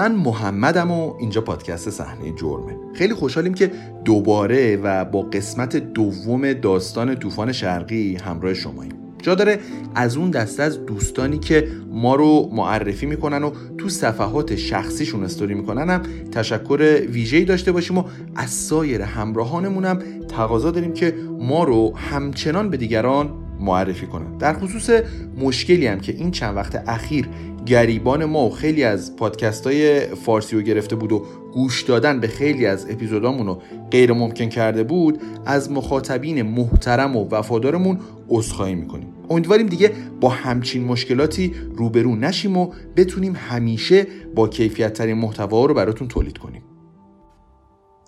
من محمدم و اینجا پادکست صحنه جرمه. خیلی خوشحالیم که دوباره و با قسمت دوم داستان طوفان شرقی همراه شماییم. جا داره از اون دسته از دوستانی که ما رو معرفی می‌کنن و تو صفحات شخصیشون استوری می‌کنن تشکر ویژه‌ای داشته باشیم و از سایر همراهانمون هم تقاضا داریم که ما رو همچنان به دیگران معرفی کنن. در خصوص مشکلی هم که این چند وقت اخیر گریبان ما و خیلی از پادکست های فارسی رو گرفته بود و گوش دادن به خیلی از اپیزودامون رو غیر ممکن کرده بود از مخاطبین محترم و وفادارمون عذرخواهی می‌کنیم. امیدواریم دیگه با همچین مشکلاتی روبرو نشیم و بتونیم همیشه با کیفیت ترین محتوا رو براتون تولید کنیم.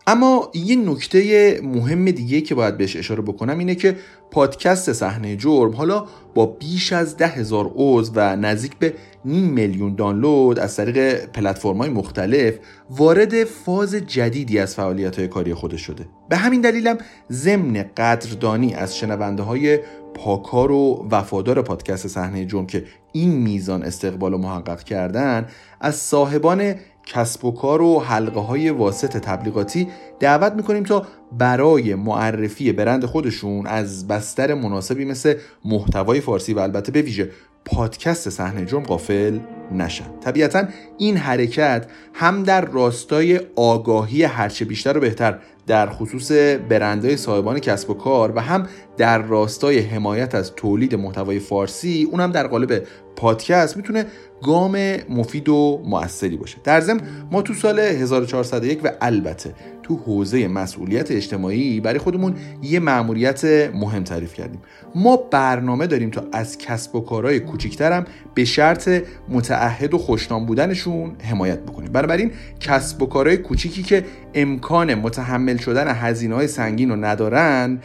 اما یه نکته مهم دیگه که باید بهش اشاره بکنم اینه که پادکست صحنه جرم حالا با بیش از ده هزار عضو و نزدیک به نیم میلیون دانلود از طریق پلتفرم‌های مختلف وارد فاز جدیدی از فعالیت های کاری خودش شده. به همین دلیلم ضمن قدردانی از شنونده های پاکار و وفادار پادکست صحنه جرم که این میزان استقبال و محقق کردن از صاحبان کسب و کار و حلقه های واسط تبلیغاتی دعوت می‌کنیم تا برای معرفی برند خودشون از بستر مناسبی مثل محتوای فارسی و البته به ویژه پادکست صحنه جرم غافل نشن. طبیعتا این حرکت هم در راستای آگاهی هرچه بیشتر و بهتر در خصوص برندهای صاحبان کسب و کار و هم در راستای حمایت از تولید محتوای فارسی اونم در قالب پادکست می‌تونه گام مفید و موثری باشه. در ضمن ما تو سال 1401 و البته تو حوزه مسئولیت اجتماعی برای خودمون یه مأموریت مهم تعریف کردیم. ما برنامه داریم تا از کسب و کارهای کوچیکترم به شرط متعهد و خوشنام بودنشون حمایت بکنیم. بنابراین کسب و کارهای کوچیکی که امکان متحمل شدن هزینه های سنگین رو ندارن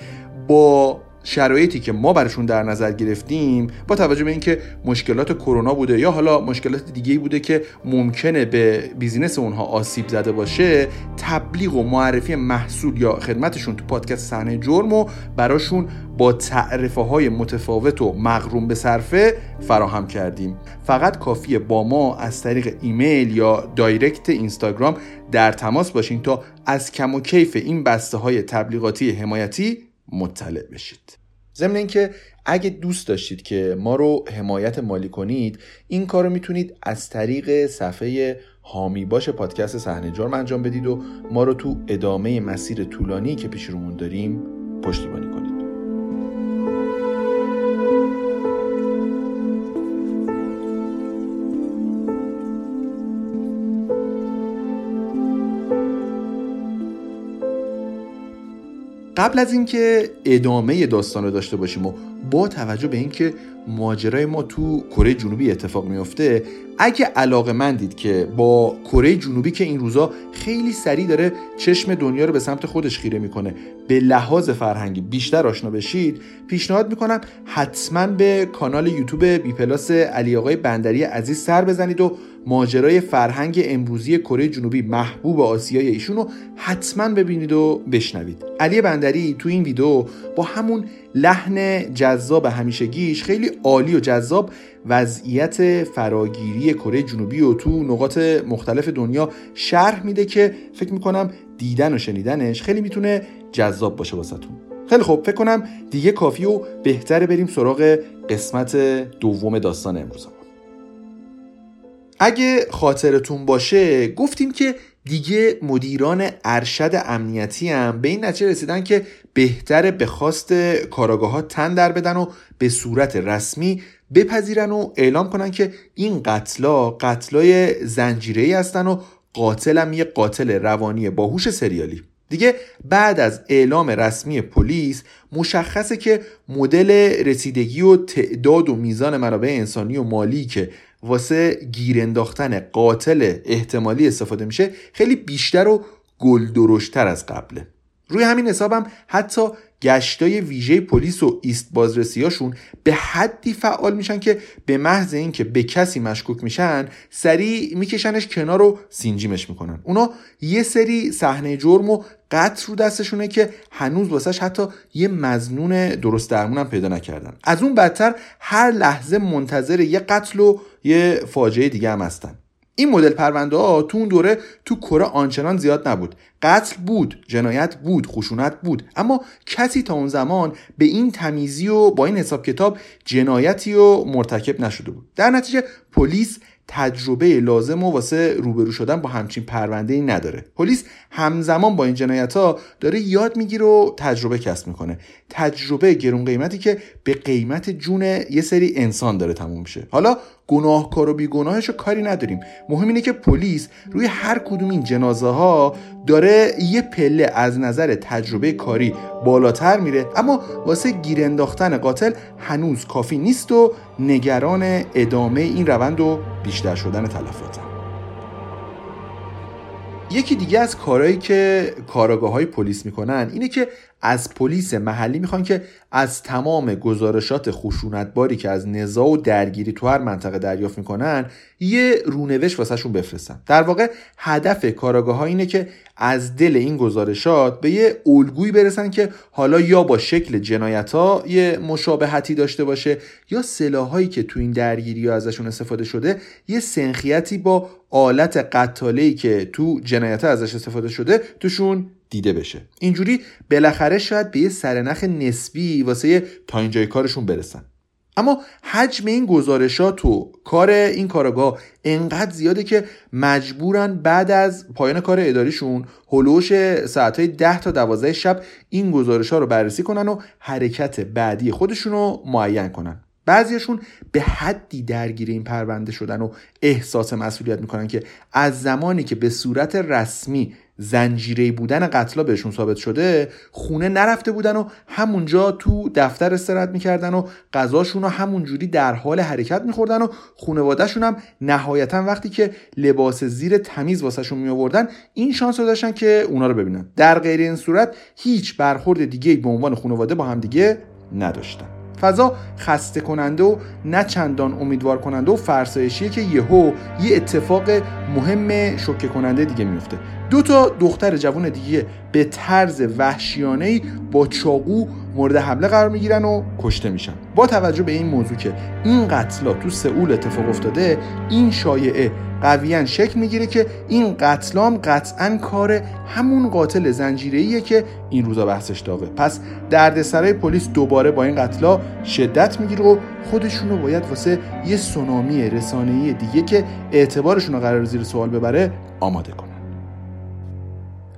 با شرایطی که ما برشون در نظر گرفتیم با توجه به اینکه مشکلات کرونا بوده یا حالا مشکلات دیگه بوده که ممکنه به بیزینس اونها آسیب زده باشه تبلیغ و معرفی محصول یا خدمتشون تو پادکست صحنه جرم و براشون با تعرفه های متفاوت و مقرون به صرفه فراهم کردیم. فقط کافیه با ما از طریق ایمیل یا direct اینستاگرام در تماس باشین تا از کم و کیف این بسته های تبلیغاتی حمایتی مطلع بشید. ضمن اینکه اگه دوست داشتید که ما رو حمایت مالی کنید این کار رو می‌تونید از طریق صفحه حامی باش پادکست صحنه جرم انجام بدید و ما رو تو ادامه مسیر طولانی که پیش رومون داریم پشتیبانی قبل از اینکه ادامه داستان رو داشته باشیم و با توجه به اینکه ماجرای ما تو کره جنوبی اتفاق میفته اگه علاقه من دید که با کره جنوبی که این روزا خیلی سریع داره چشم دنیا رو به سمت خودش خیره می‌کنه به لحاظ فرهنگی بیشتر آشنا بشید پیشنهاد می‌کنم حتما به کانال یوتیوب بی پلاس علی آقای بندری عزیز سر بزنید و ماجرای فرهنگ امروزی کره جنوبی محبوب آسیای ایشون رو حتما ببینید و بشنوید. علی بندری تو این ویدیو با همون لحن جذاب همیشگیش خیلی عالی و جذاب وضعیت فراگیری کره جنوبی و تو نقاط مختلف دنیا شرح میده که فکر می‌کنم دیدن و شنیدنش خیلی می‌تونه جذاب باشه واسهتون. خیلی خوب فکر کنم دیگه کافی و بهتره بریم سراغ قسمت دوم داستان امروز اگه خاطرتون باشه گفتیم که دیگه مدیران ارشد امنیتی هم به این نتیجه رسیدن که بهتره به خواست کاراگاه ها تن در بدن و به صورت رسمی بپذیرن و اعلام کنن که این قتلا قتلای زنجیره هستن و قاتلم یه قاتل روانی باهوش سریالی. دیگه بعد از اعلام رسمی پلیس مشخصه که مدل رسیدگی و تعداد و میزان منابع انسانی و مالی که واسه گیر انداختن قاتل احتمالی استفاده میشه خیلی بیشتر و گل‌درشت‌تر از قبله. روی همین حسابم حتی گشتای ویژه پلیس و ایست بازرسیاشون به حدی فعال میشن که به محض اینکه به کسی مشکوک میشن سریع میکشنش کنار و سین‌جیمش می‌کنن. اونا یه سری صحنه جرم و قتل رو دستشونه که هنوز واسش حتی یه مظنون درست درمون پیدا نکردن. از اون بدتر هر لحظه منتظر یه قتل و یه فاجعه دیگه هم هستن. این مدل پرونده ها تو اون دوره تو کره آنچنان زیاد نبود. قتل بود جنایت بود خشونت بود اما کسی تا اون زمان به این تمیزی و با این حساب کتاب جنایتی و مرتکب نشده بود. در نتیجه پلیس تجربه لازم و واسه روبرو شدن با همچین پرونده ای نداره. پلیس همزمان با این جنایت ها داره یاد می‌گیره و تجربه کسب می‌کنه. تجربه گرون قیمتی که به قیمت جون یه سری انسان داره تموم میشه. حالا گناهکار و بیگناهش رو کاری نداریم. مهم اینه که پلیس روی هر کدوم این جنازه ها داره یه پله از نظر تجربه کاری بالاتر میره. اما واسه گیر انداختن قاتل هنوز کافی نیست و نگران ادامه این روند و بیشتر شدن تلفاتم یکی دیگه از کارهایی که کاراگاه های پلیس می‌کنن اینه که از پلیس محلی می‌خوان که از تمام گزارشات خشونتباری که از نزاع و درگیری تو هر منطقه دریافت می‌کنن یه رونوشت واسهشون بفرستن. در واقع هدف کاراگاه ها اینه که از دل این گزارشات به یه الگویی برسن که حالا یا با شکل جنایت ها یه مشابهتی داشته باشه یا سلاحایی که تو این درگیری ها ازشون استفاده شده یه سنخیتی با آلت قتاله که تو جنایت ازش استفاده شده توشون دیده بشه. اینجوری بالاخره شاید به یه سرنخ نسبی واسه تا اینجای کارشون برسن. اما حجم این گزارشات و کار این کارگاه انقدر زیاده که مجبورن بعد از پایان کار اداریشون هلوش ساعتهای 10 تا 12 شب این گزارش ها رو بررسی کنن و حرکت بعدی خودشون رو معین کنن. بعضیشون به حدی درگیر این پرونده شدن و احساس مسئولیت می‌کنن که از زمانی که به صورت رسمی زنجیره بودن قتلا بهشون ثابت شده خونه نرفته بودن و همونجا تو دفتر استراحت می‌کردن و غذاشون رو همونجوری در حال حرکت میخوردن و خونوادهشون هم نهایتا وقتی که لباس زیر تمیز واسهشون میآوردن این شانس رو داشتن که اونا رو ببینن. در غیر این صورت هیچ برخورد دیگه به عنوان خانواده با هم دیگه نداشتن. فضا خسته کننده و نه چندان امیدوار کننده و فرسایشیه که یهو یه اتفاق مهم شوکه کننده دیگه میفته دو تا دختر جوان دیگه به طرز وحشیانه با چاقو مورد حمله قرار می‌گیرن و کشته میشن. با توجه به این موضوع که این قتلا تو سئول اتفاق افتاده این شایعه قویا شکل می‌گیره که این قتلام قطعا کار همون قاتل زنجیره‌ایه که این روزا بحثش داغه. پس دردسرای پلیس دوباره با این قتلا شدت می‌گیره و خودشون رو باید واسه یه سونامی رسانه‌ای دیگه که اعتبارشون رو قرار زیر سوال ببره آماده کنن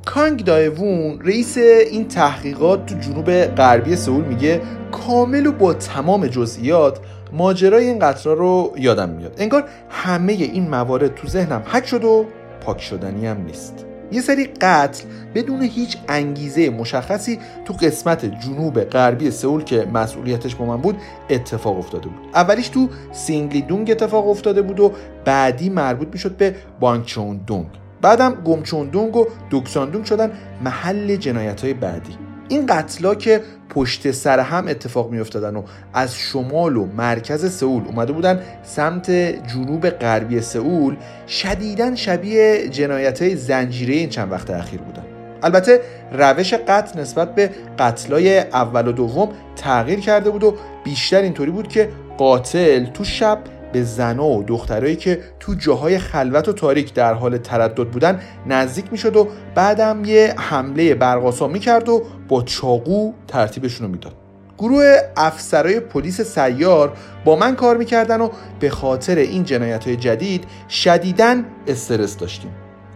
کانگ دایوون رئیس این تحقیقات تو جنوب غربی سئول میگه کامل و با تمام جزئیات ماجرای این قتلا رو یادم میاد. انگار همه این موارد تو ذهنم حک شد و پاک شدنی هم نیست. یه سری قتل بدون هیچ انگیزه مشخصی تو قسمت جنوب غربی سئول که مسئولیتش با من بود اتفاق افتاده بود. اولیش تو سینگلی دونگ اتفاق افتاده بود و بعدی مربوط می‌شد به بانکچون دونگ. بعدم گمچوندونگ و دوکساندونگ شدن محل جنایت های بعدی. این قتلا که پشت سر هم اتفاق می افتادن و از شمال و مرکز سئول اومده بودن سمت جنوب غربی سئول شدیدا شبیه جنایت های زنجیره این چند وقت اخیر بودن. البته روش قتل نسبت به قتلای اول و دوم تغییر کرده بود و بیشتر اینطوری بود که قاتل تو شب به زنها و دخترایی که تو جاهای خلوت و تاریک در حال تردد بودن نزدیک می‌شد و بعدم یه حمله برقاسا می‌کرد و با چاقو ترتیبشون رو می‌داد. گروه افسرای پلیس سیار با من کار می‌کردن و به خاطر این جنایت های جدید شدیداً استرس داشتیم.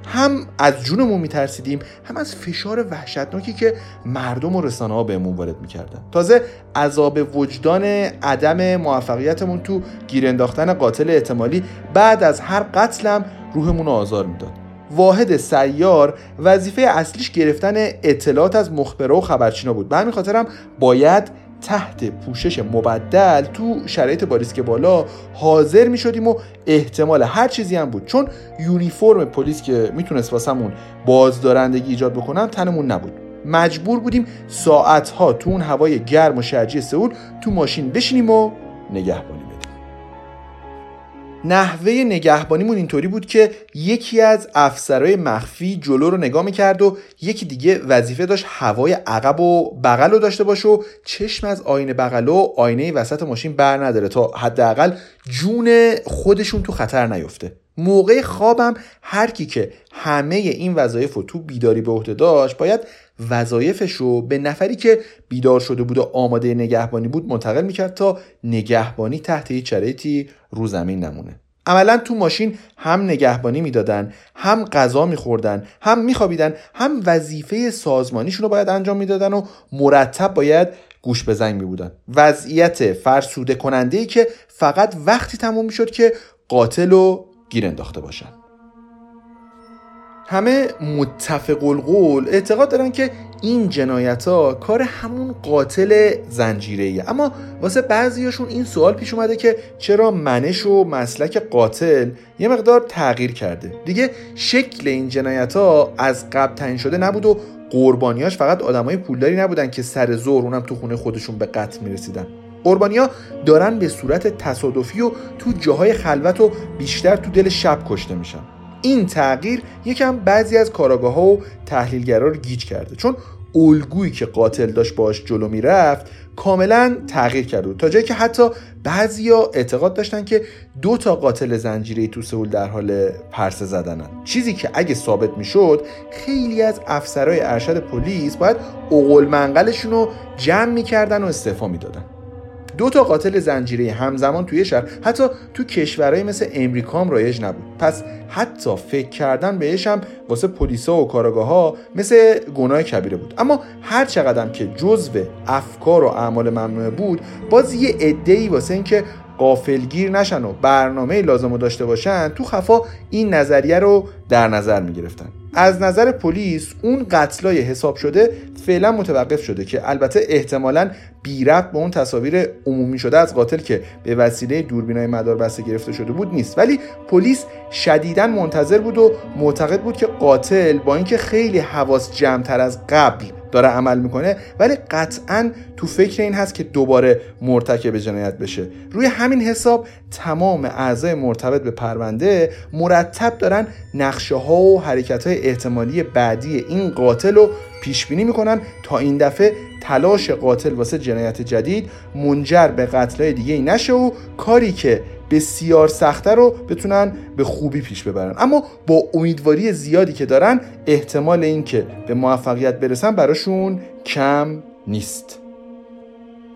هم از جونمون میترسیدیم هم از فشار وحشتناکی که مردم و رسانه ها بهمون وارد می‌کردن. تازه عذاب وجدان عدم موفقیتمون تو گیر انداختن قاتل احتمالی بعد از هر قتلم روحمون رو آزار می‌داد. واحد سیار وظیفه اصلیش گرفتن اطلاعات از مخبره و خبرچینا بود. به همین خاطرم باید تحت پوشش مبدل تو شرایط باریسک بالا حاضر می شدیم و احتمال هر چیزی هم بود. چون یونیفرم پلیس که می‌تونست واسمون بازدارندگی ایجاد بکنم تنمون نبود. مجبور بودیم ساعتها تو اون هوای گرم و شرجی سئول تو ماشین بشینیم و نگهبانی نحوه نگهبانیمون اینطوری بود که یکی از افسرهای مخفی جلو رو نگاه می‌کرد و یکی دیگه وظیفه داشت هوای عقب و بغل رو داشته باشه و چشم از آینه بغل و آینه وسط ماشین بر نداره تا حداقل جون خودشون تو خطر نیفته. موقع خوابم هر کی که همه این وظایف رو تو بیداری به عهده داشت باید وظایفش رو به نفری که بیدار شده بود و آماده نگهبانی بود منتقل می‌کرد تا نگهبانی تحت هیچ شرایطی رو زمین نمونه. عملا تو ماشین هم نگهبانی می‌دادن هم غذا میخوردن هم میخوابیدن هم وظیفه سازمانیشون رو باید انجام می‌دادن و مرتب باید گوش به زنگ می بودن وضعیت فرسوده کننده ای که فقط وقتی تموم می‌شد که قاتل رو گیر انداخته باشن. همه متفق القول اعتقاد دارن که این جنایت ها کار همون قاتل زنجیره اما واسه بعضیاشون این سوال پیش اومده که چرا منش و مسلک قاتل یه مقدار تغییر کرده. دیگه شکل این جنایت ها از قبل تعیین شده نبود و قربانیاش فقط آدمای پولداری نبودن که سر زور اونم تو خونه خودشون به قتل می‌رسیدن. قربانیا دارن به صورت تصادفی و تو جاهای خلوت و بیشتر تو دل شب کشته میشن. این تغییر یکم بعضی از کاراگاه ها و تحلیلگرا رو گیج کرده. چون الگویی که قاتل داشت باش جلو می‌رفت کاملا تغییر کرده تا جایی که حتی بعضیا اعتقاد داشتن که دو تا قاتل زنجیره تو سئول در حال پرسه زدنن. چیزی که اگه ثابت می‌شد خیلی از افسرهای ارشد پلیس باید اقل منقلشون رو جمع می‌کردن و استعفا می‌دادن. دو تا قاتل زنجیره همزمان توی شهر حتی تو کشورهای مثل امریکا هم رایج نبود. پس حتی فکر کردن بهش هم واسه پلیسا و کاراگاه ها مثل گناه کبیره بود. اما هر چقدر که جزو افکار و اعمال ممنوعه بود باز یه عده‌ای واسه اینکه قافلگیر نشن و برنامه لازم رو داشته باشن تو خفا این نظریه رو در نظر می گرفتن از نظر پلیس اون قتلای حساب شده فعلا متوقف شده که البته احتمالا بی ربط به اون تصاویر عمومی شده از قاتل که به وسیله دوربینای مدار بسته گرفته شده بود نیست. ولی پلیس شدیدا منتظر بود و معتقد بود که قاتل با اینکه خیلی حواس جمعتر از قبل داره عمل می‌کنه ولی قطعا تو فکر این هست که دوباره مرتکب جنایت بشه. روی همین حساب تمام اعضای مرتبط به پرونده مرتب دارن نقشه ها و حرکت های احتمالی بعدی این قاتل رو پیش بینی می‌کنن تا این دفعه تلاش قاتل واسه جنایت جدید منجر به قتلای دیگه ای نشه و کاری که بسیار سخته رو بتونن به خوبی پیش ببرن. اما با امیدواری زیادی که دارن احتمال اینکه به موفقیت برسن براشون کم نیست.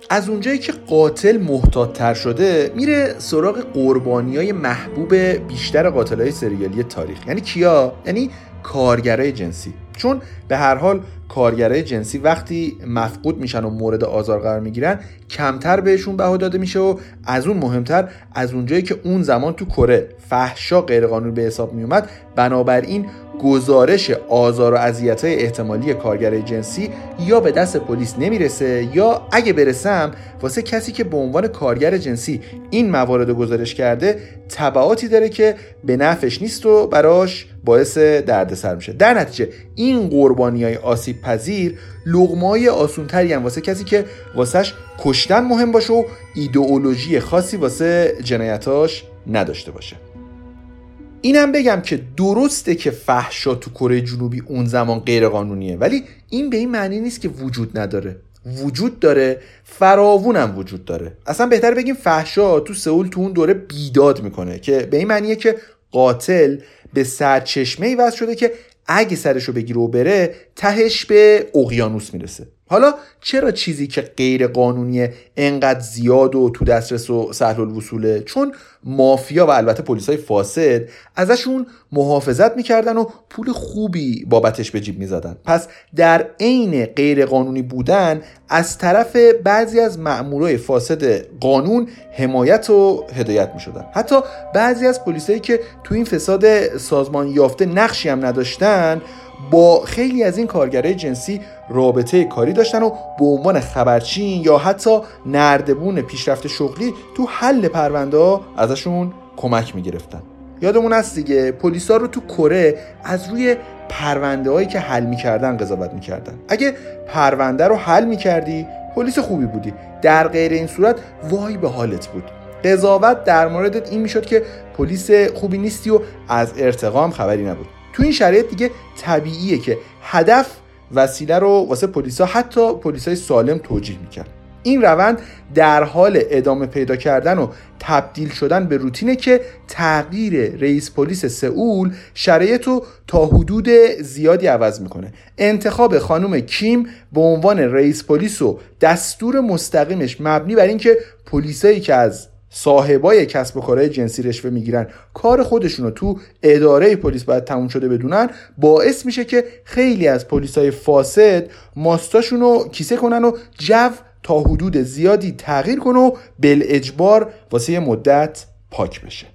از اونجایی که قاتل محتاط شده میره سراغ قربانی های محبوب بیشتر قاتل های سریالی تاریخ. یعنی کیا؟ یعنی کارگرای جنسی. چون به هر حال کارگرای جنسی وقتی مفقود میشن و مورد آزار قرار می‌گیرن کمتر بهشون بها داده میشه و از اون مهمتر از اونجایی که اون زمان تو کره فحشا غیرقانونی به حساب میومد بنابراین گزارش آزار و اذیت احتمالی کارگر جنسی یا به دست پلیس نمی‌رسه یا اگه برسم واسه کسی که به عنوان کارگر جنسی این موارد گزارش کرده تبعاتی داره که به نفش نیست و براش باعث دردسر میشه. در نتیجه این قربانی های آسیب پذیر لغمای آسونتری هم واسه کسی که واسهش کشتن مهم باشه و ایدئولوژی خاصی واسه جنایتاش نداشته باشه. اینم بگم که درسته که فحشا تو کره جنوبی اون زمان غیر قانونیه ولی این به این معنی نیست که وجود نداره. وجود داره فراوونم وجود داره. اصلا بهتر بگیم فحشا تو سئول تو اون دوره بیداد می‌کنه که به این معنیه که قاتل به سرچشمه ای وصل شده که اگه سرشو بگیره و بره تهش به اقیانوس می‌رسه. حالا چرا چیزی که غیر قانونیه انقدر زیاد و تو دسترس و سهل الوصوله؟ چون مافیا و البته پلیسای فاسد ازشون محافظت می‌کردن و پول خوبی بابتش به جیب می‌زدن. پس در عین غیر قانونی بودن از طرف بعضی از مأمورای فاسد قانون حمایت و هدایت می‌شدن. حتی بعضی از پلیسایی که تو این فساد سازمان یافته نقشی هم نداشتن با خیلی از این کارگرای جنسی رابطه کاری داشتن و به عنوان خبرچین یا حتی نردبون پیشرفت شغلی تو حل پرونده ازشون کمک می‌گرفتن. یادمون هست دیگه پلیسا رو تو کره از روی پرونده هایی که حل می‌کردن قضاوت می‌کردن. اگه پرونده رو حل می‌کردی پلیس خوبی بودی. در غیر این صورت وای به حالت بود. قضاوت در مورد این می‌شد که پلیس خوبی نیستی و از ارتقام خبری نبود. تو این شرایط دیگه طبیعیه که هدف وسیله رو واسه پلیسا حتی پلیسای سالم توجیه می‌کرد. این روند در حال ادامه پیدا کردن و تبدیل شدن به روتینه که تغییر رئیس پلیس سئول شرایط رو تا حدود زیادی عوض می‌کنه. انتخاب خانم کیم به عنوان رئیس پلیس و دستور مستقیمش مبنی بر اینکه پلیسایی که از صاحبای کسب و کارهای جنسی رشوه می‌گیرن. کار خودشون رو تو اداره پلیس باید تموم شده بدونن. باعث میشه که خیلی از پلیسای فاسد ماستاشون رو کیسه کنن و جو تا حدود زیادی تغییر کنه و بل اجبار واسه مدت پاک بشه.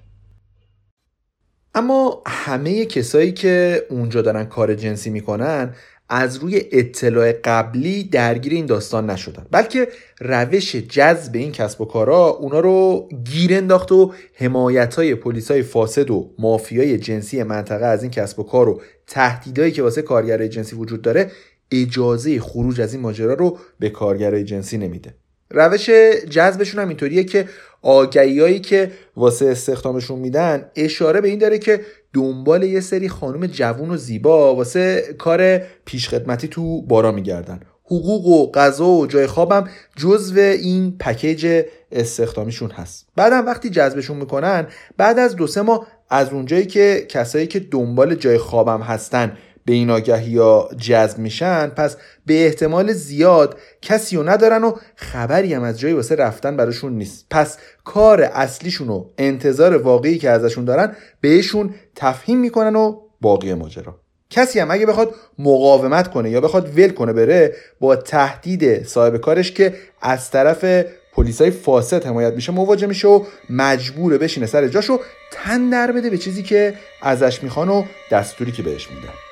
اما همه کسایی که اونجا دارن کار جنسی می‌کنن از روی اطلاع قبلی درگیر این داستان نشدن. بلکه روش جذب این کسب و کارا اونا رو گیر انداخت و حمایت های پلیس های فاسد و مافیای جنسی منطقه از این کسب و کار و تهدیدایی که واسه کارگرای جنسی وجود داره اجازه خروج از این ماجرا رو به کارگرای جنسی نمیده. روش جذبشون هم اینطوریه که آگهیایی که واسه استخدامشون میدن اشاره به این داره که دنبال یه سری خانم جوون و زیبا واسه کار پیشخدمتی تو بارا میگردن. حقوق و غذا و جای خوابم جزو این پکیج استخدامیشون هست. بعدم وقتی جذبشون می‌کنن بعد از دو سه ماه از اونجایی که کسایی که دنبال جای خوابم هستن به این آگهی یا جذب میشن پس به احتمال زیاد کسی رو ندارن و خبری هم از جایی واسه رفتن براشون نیست. پس کار اصلیشون و انتظار واقعی که ازشون دارن بهشون تفهیم می‌کنن و باقی ماجرا. کسی هم اگه بخواد مقاومت کنه یا بخواد ول کنه بره با تهدید صاحب کارش که از طرف پلیسای فاسد حمایت میشه مواجه میشه و مجبوره بشینه سر جاش و تن در بده به چیزی که ازش می‌خوان و دستوری که بهش میدن.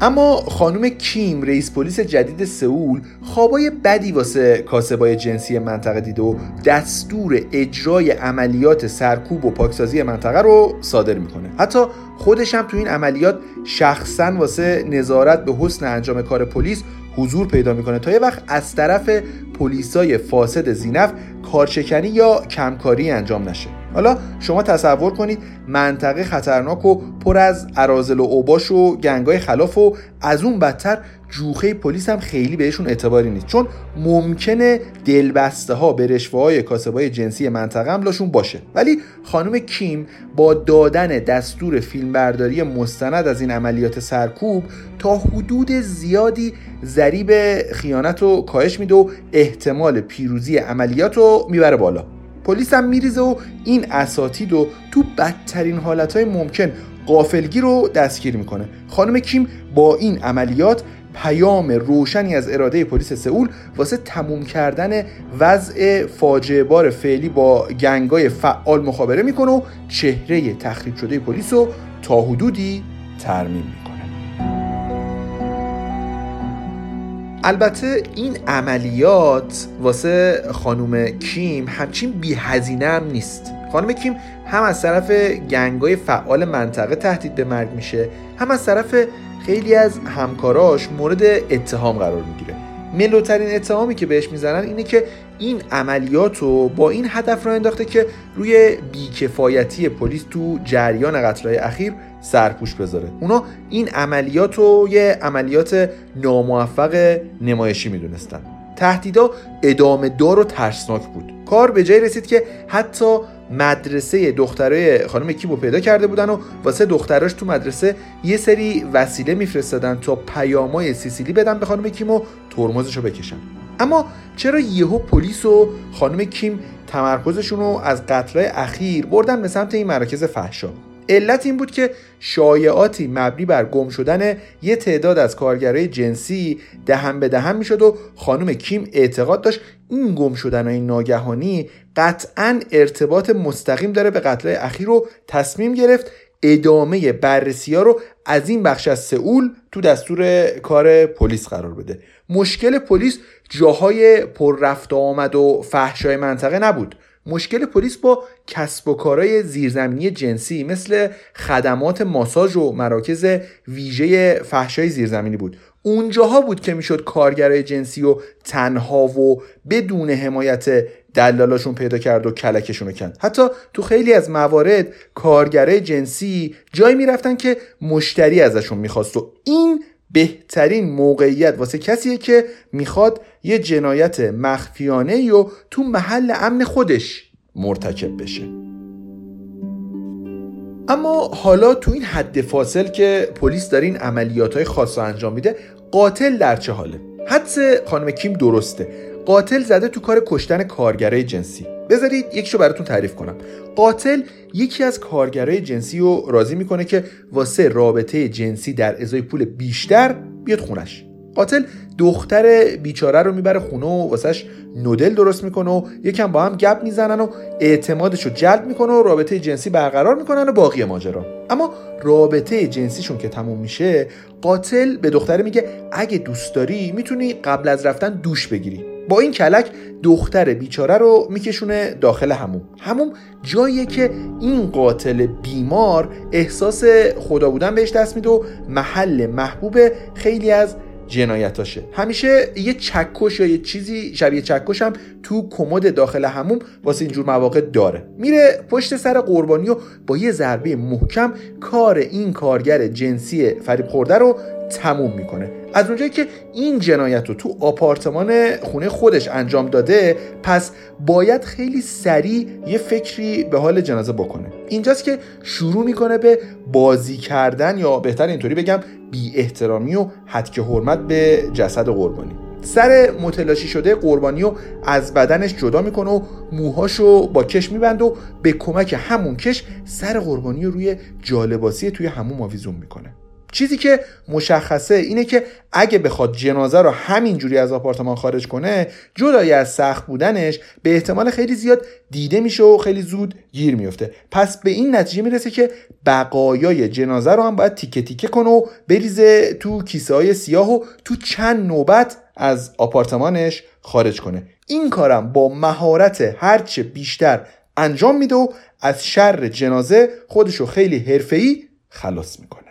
اما خانم کیم رئیس پلیس جدید سئول خوابای بدی واسه کاسبای جنسی منطقه دیده و دستور اجرای عملیات سرکوب و پاکسازی منطقه رو صادر می‌کنه. حتی خودش هم تو این عملیات شخصا واسه نظارت به حسن انجام کار پلیس حضور پیدا می‌کنه تا یه وقت از طرف پلیسای فاسد زینف کارچکنی یا کمکاری انجام نشه. حالا شما تصور کنید منطقه خطرناک و پر از ارازل و اوباش و گنگای خلاف و از اون بدتر جوخه پلیس هم خیلی بهشون اعتباری نیست. چون ممکنه دلبسته ها به رشوه های کاسبای جنسی منطقه هم لاشون باشه. ولی خانم کیم با دادن دستور فیلمبرداری مستند از این عملیات سرکوب تا حدود زیادی ذریب خیانت رو کاهش میده و احتمال پیروزی عملیات رو می‌بره بالا. پلیس هم میریزه و این اساتید رو تو بدترین حالتهای ممکن قافلگی رو دستگیر می‌کنه. خانم کیم با این عملیات پیام روشنی از اراده پلیس سئول واسه تموم کردن وضع فاجعه بار فعلی با گنگای فعال مخابره می‌کنه و چهره تخریب شده پلیس رو تا حدودی ترمیم می‌کنه. البته این عملیات واسه خانوم کیم همچین بی هزینه هم نیست. خانم کیم هم از طرف گنگای فعال منطقه تهدید به مرگ میشه هم از طرف خیلی از همکاراش مورد اتهام قرار می‌گیره. ملوترین اتهامی که بهش می‌زنن اینه که این عملیات رو با این هدف را انداخته که روی بیکفایتی پلیس تو جریان قتلهای اخیر سرپوش بذاره. اونا این عملیات رو یه عملیات ناموفق نمایشی می‌دونستن. تهدیدا ادامه دار و ترسناک بود. کار به جای رسید که حتی مدرسه دخترای خانم کیمو پیدا کرده بودن و واسه دختراش تو مدرسه یه سری وسیله میفرستادن تا پیامای سیسیلی بدن به خانم کیم و ترمزش رو بکشن. اما چرا یهو پلیس و خانم کیم تمرکزشون رو از قتلای اخیر بردن به سمت این مراکز فحشا؟ علت این بود که شایعاتی مبنی بر گم شدن یه تعداد از کارگرای جنسی دهن به دهن می‌شد و خانم کیم اعتقاد داشت این گم شدن های ناگهانی قطعا ارتباط مستقیم داره به قتل اخیر رو تصمیم گرفت ادامه بررسی ها رو از این بخش از سئول تو دستور کار پلیس قرار بده. مشکل پلیس جاهای پر رفت آمد و فحشای منطقه نبود. مشکل پلیس با کسب و کارهای زیرزمینی جنسی مثل خدمات ماساژ و مراکز ویژه فحشای زیرزمینی بود. اونجاها بود که می‌شد کارگرای جنسی و تنها و بدون حمایت دلالاشون پیدا کرد و کلکشون رو کند. حتی تو خیلی از موارد کارگرای جنسی جایی می‌رفتن که مشتری ازشون می‌خواست و این بهترین موقعیت واسه کسیه که می‌خواد یه جنایت مخفیانه و تو محل امن خودش مرتکب بشه. اما حالا تو این حد فاصل که پلیس داره این عملیات های خاص انجام میده قاتل در چه حاله؟ حدس خانم کیم درسته. قاتل زده تو کار کشتن کارگرای جنسی. بذارید یکیشو براتون تعریف کنم. قاتل یکی از کارگرای جنسی رو راضی می‌کنه که واسه رابطه جنسی در ازای پول بیشتر بیاد خونش. قاتل دختر بیچاره رو می‌بره خونه و واسش نودل درست می‌کنه و یکم با هم گپ می‌زنن و اعتمادش رو جلب می‌کنه و رابطه جنسی برقرار می‌کنن و باقی ماجرا. اما رابطه جنسیشون که تموم میشه قاتل به دختره میگه اگه دوست داری می‌تونی قبل از رفتن دوش بگیری. با این کلک دختر بیچاره رو میکشونه داخل هموم هموم جاییه که این قاتل بیمار احساس خدا بودن بهش دست میده و محل محبوب خیلی از جنایتاشه. همیشه یه چکش یا یه چیزی شبیه چکش هم تو کمد داخل هموم واسه اینجور مواقع داره. میره پشت سر قربانی و با یه ضربه محکم کار این کارگر جنسی فریب خورده رو تموم می‌کنه. از اونجایی که این جنایت رو تو آپارتمان خونه خودش انجام داده پس باید خیلی سریع یه فکری به حال جنازه بکنه. اینجاست که شروع می‌کنه به بازی کردن یا بهتر اینطوری بگم بی احترامی و حدک حرمت به جسد قربانی. سر متلاشی شده قربانی رو از بدنش جدا می‌کنه و موهاشو با کش میبند و به کمک همون کش سر قربانی رو روی جالباسی توی همون آویزون می‌کنه. چیزی که مشخصه اینه که اگه بخواد جنازه رو همینجوری از آپارتمان خارج کنه جدای از سخت بودنش به احتمال خیلی زیاد دیده میشه و خیلی زود گیر میفته. پس به این نتیجه می‌رسه که بقایای جنازه رو هم باید تیکه تیکه کنه و بریزه تو کیسه های سیاه و تو چند نوبت از آپارتمانش خارج کنه. این کارم با مهارت هرچه بیشتر انجام میده و از شر جنازه خودشو خیلی حرفه‌ای خلاص می‌کنه.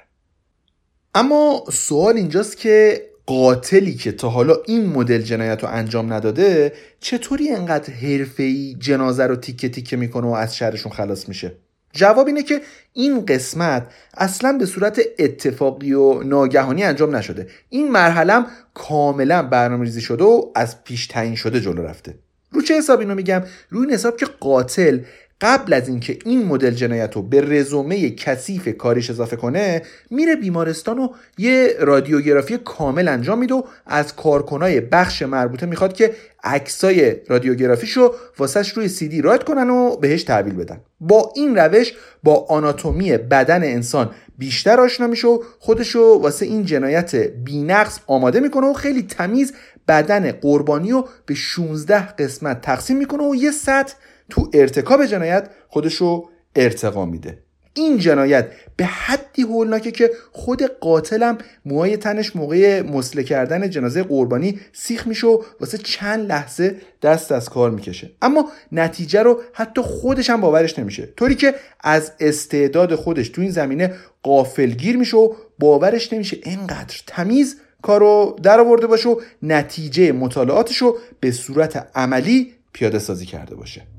اما سوال اینجاست که قاتلی که تا حالا این مدل جنایت رو انجام نداده چطوری انقدر حرفه‌ای جنازه رو تیکه تیکه می‌کنه و از شهرشون خلاص میشه؟ جواب اینه که این قسمت اصلا به صورت اتفاقی و ناگهانی انجام نشده. این مرحله کاملا برنامه ریزی شده و از پیش تعیین شده جلو رفته. رو چه حساب اینو میگم؟ روی این حساب که قاتل قبل از اینکه این مدل جنایت رو به رزومه کثیف کاریش اضافه کنه میره بیمارستان و یه رادیوگرافی کامل انجام میده و از کارکنای بخش مربوطه می‌خواد که عکسای رادیوگرافیش رو واسش روی سیدی رایت کنن و بهش تحویل بدن. با این روش با آناتومی بدن انسان بیشتر آشنا میشه و خودشو واسه این جنایت بینقص آماده می‌کنه و خیلی تمیز بدن قربانی رو به 16 قسمت تقسیم می‌کنه و یه سطح تو ارتکاب جنایت خودشو ارتقا میده. این جنایت به حدی هولناکه که خود قاتلم موهای تنش موقع مسله کردن جنازه قربانی سیخ میشه و واسه چند لحظه دست از کار می‌کشه. اما نتیجه رو حتی خودش هم باورش نمیشه. طوری که از استعداد خودش تو این زمینه قافلگیر میشه و باورش نمیشه اینقدر تمیز کارو در آورده باشه و نتیجه مطالعاتش رو به صورت عملی پیاده سازی کرده باشه.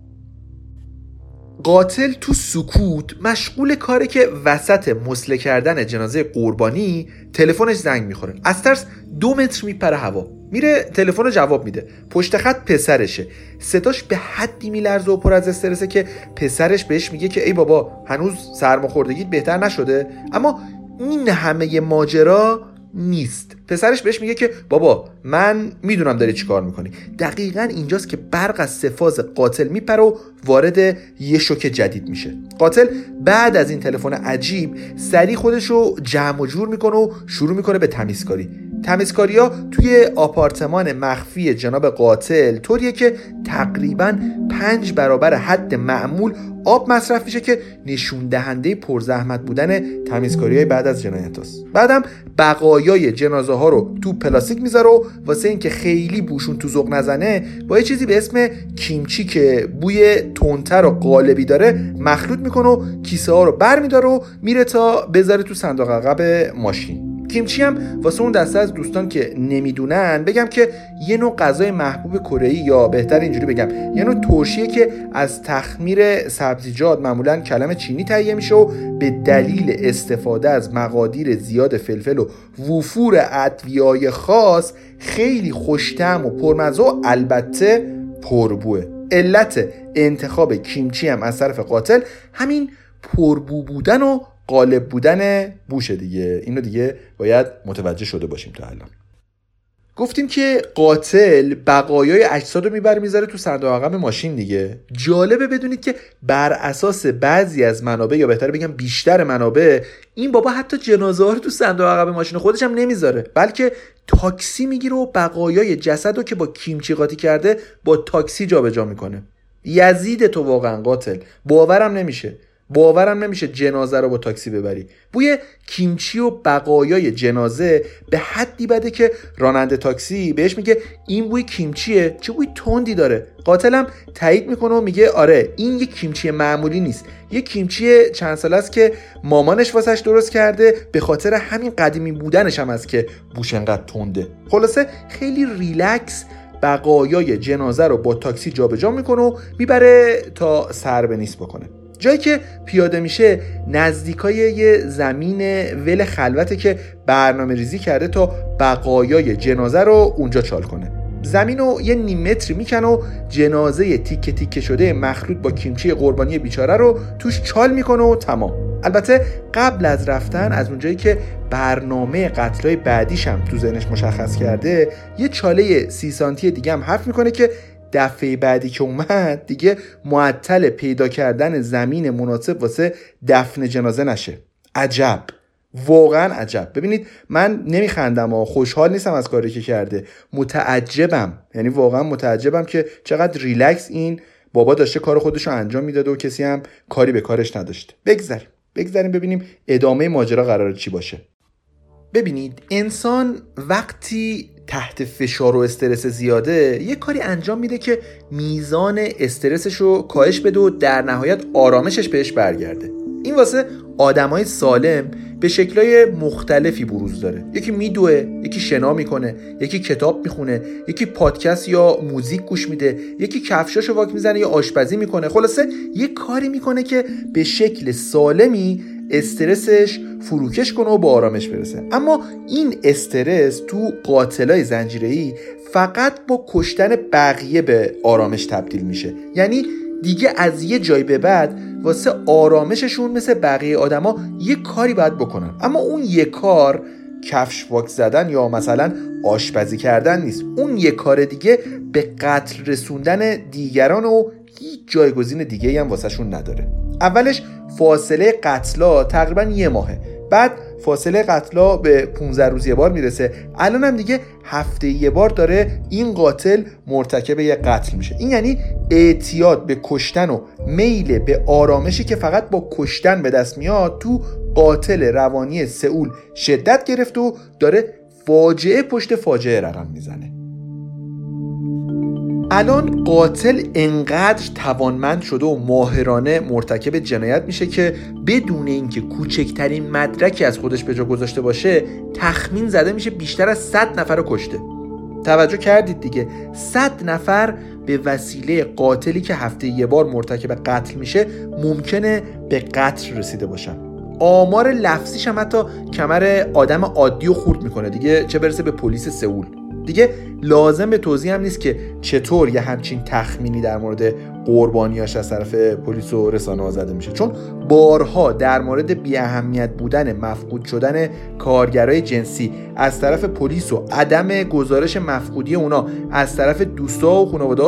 قاتل تو سکوت مشغول کاره که وسط مسله کردن جنازه قربانی تلفنش زنگ می‌خوره. از ترس دو متر میپره هوا. میره تلفن رو جواب میده. پشت خط پسرشه. صداش به حدی میلرزه و پر از استرسه که پسرش بهش میگه که ای بابا هنوز سرماخوردگیت بهتر نشده اما این همه ماجرا نیست. پسرش بهش میگه که بابا من می‌دونم داری چیکار می‌کنی. دقیقا اینجاست که برق از سفاز قاتل میپره و وارد یه شوک جدید میشه. قاتل بعد از این تلفن عجیب سریع خودش رو جمع و جور می‌کنه و شروع می‌کنه به تمیزکاری. ها توی آپارتمان مخفی جناب قاتل طوریه که تقریبا پنج برابر حد معمول آب مصرف میشه که نشون دهنده پرزحمت بودن تمیزکاری های بعد از جنایت است بعدم بقایای جنازه ها رو تو پلاستیک می‌ذاره و واسه اینکه خیلی بوشون تو ذوق نزنه با یه چیزی به اسم کیمچی که بوی تندتر و قالبی داره مخلوط می‌کنه و کیسه ها رو بر میداره و میره تا بذاره تو صندوق عقب ماشین. کیمچی هم واسه اون دسته از دوستان که نمی‌دونن بگم که یه نوع غذای محبوب کره یا بهتر اینجوری بگم یه نوع ترشیه که از تخمیر سبزیجات معمولا کلم چینی تهیه میشه و به دلیل استفاده از مقادیر زیاد فلفل و وفور ادویای خاص خیلی خوشتم و پرمزه و البته پربوه. علت انتخاب کیمچی هم از طرف قاتل همین پربو بودن و قالب بودن بوشه دیگه. اینو دیگه باید متوجه شده باشیم تا الان. گفتیم که قاتل بقایای اجساد رو می‌بره می‌ذاره تو صندوق عقب ماشین دیگه. جالبه بدونید که بر اساس بعضی از منابع یا بهتر بگم بیشتر منابع این بابا حتی جنازه رو تو صندوق عقب ماشین خودش هم نمی‌ذاره. بلکه تاکسی می‌گیره و بقایای جسد رو که با کیمچی قاطی کرده با تاکسی جابجا می‌کنه. یزید تو واقعا قاتل. باورم نمیشه. باورم نمیشه جنازه رو با تاکسی ببری. بوی کیمچی و بقایای جنازه به حدی بده که راننده تاکسی بهش میگه این بوی کیمچیه. چه بوی تندی داره. قاتلم تایید می‌کنه و میگه آره این یه کیمچی معمولی نیست. یه کیمچی چند سال است که مامانش واسش درست کرده. به خاطر همین قدیمی بودنش هم است که بوش انقدر تنده. خلاصه خیلی ریلکس بقایای جنازه رو با تاکسی جابجا می‌کنه و می‌بره تا سر به نیست بکنه. جایی که پیاده میشه نزدیکای یه زمین ول خلوته که برنامه ریزی کرده تا بقایای جنازه رو اونجا چال کنه. زمین رو یه نیم متری می‌کنه و جنازه تیکه تیکه شده مخلوط با کیمچی قربانی بیچاره رو توش چال می‌کنه و تمام. البته قبل از رفتن از اونجایی که برنامه قتلای بعدیش هم تو ذهنش مشخص کرده یه چاله سی سانتی دیگه هم حرف می‌کنه که دفعه بعدی که اومد دیگه معطل پیدا کردن زمین مناسب واسه دفن جنازه نشه. عجب. واقعا عجب. ببینید من نمیخندم و خوشحال نیستم از کاری که کرده. متعجبم. یعنی واقعا متعجبم که چقدر ریلکس این بابا داشته کار خودش رو انجام می‌داده و کسی هم کاری به کارش نداشته بگذریم بگذریم ببینیم ادامه ماجرا قرار چی باشه. ببینید انسان وقتی تحت فشار و استرس زیاده یه کاری انجام میده که میزان استرسش رو کاهش بده و در نهایت آرامشش بهش برگرده. این واسه آدمای سالم به شکلهای مختلفی بروز داره. یکی میدوه یکی شنا می‌کنه یکی کتاب می‌خونه یکی پادکست یا موزیک گوش میده یکی کفشاشو واک می‌زنه یا آشپزی می‌کنه. خلاصه یه کاری می‌کنه که به شکل سالمی استرسش فروکش کنه و با آرامش برسه. اما این استرس تو قاتلای زنجیره‌ای فقط با کشتن بقیه به آرامش تبدیل میشه. یعنی دیگه از یه جای به بعد واسه آرامششون مثل بقیه آدما یه کاری باید بکنن. اما اون یه کار کفش واک زدن یا مثلا آشپزی کردن نیست. اون یه کار دیگه به قتل رسوندن دیگران و هیچ جایگزین دیگه هم واسهشون نداره. اولش فاصله قتلا تقریبا یه ماهه. بعد فاصله قتلا به 15 روز یه بار می‌رسه. الان هم دیگه هفته یه بار داره این قاتل مرتکب یه قتل میشه. این یعنی اعتیاد به کشتن و میل به آرامشی که فقط با کشتن به دست میاد تو قاتل روانی سئول شدت گرفت و داره فاجعه پشت فاجعه رقم می‌زنه. الان قاتل انقدر توانمند شده و ماهرانه مرتکب جنایت میشه که بدون اینکه کوچکترین مدرکی از خودش به جا گذاشته باشه تخمین زده میشه بیشتر از 100 نفر رو کشته. توجه کردید دیگه. 100 نفر به وسیله قاتلی که هفته یه بار مرتکب قتل میشه ممکنه به قتل رسیده باشن. آمار لفظیش هم حتی کمر آدم عادی و خورد می‌کنه دیگه. چه برسه به پلیس سئول. دیگه لازم به توضیح هم نیست که چطور یه همچین تخمینی در مورد قربانیاش از طرف پلیس و رسانه زده میشه. چون بارها در مورد بی اهمیت بودن مفقود شدن کارگرای جنسی از طرف پلیس و عدم گزارش مفقودی اونا از طرف دوستا و خانواده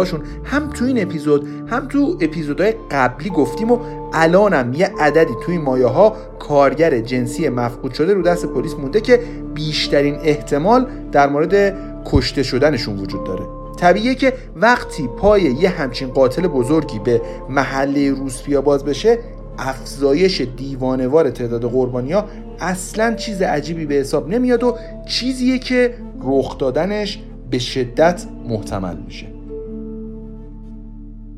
هم تو این اپیزود هم تو اپیزودهای قبلی گفتیم و الانم یه عددی توی مایه ها کارگر جنسی مفقود شده رو دست پلیس مونده که بیشترین احتمال در مورد کشته شدنشون وجود داره. طبیعیه که وقتی پای یه همچین قاتل بزرگی به محله روسپیا باز بشه افزایش دیوانوار تعداد قربانیا اصلا چیز عجیبی به حساب نمیاد و چیزیه که رخ دادنش به شدت محتمل میشه.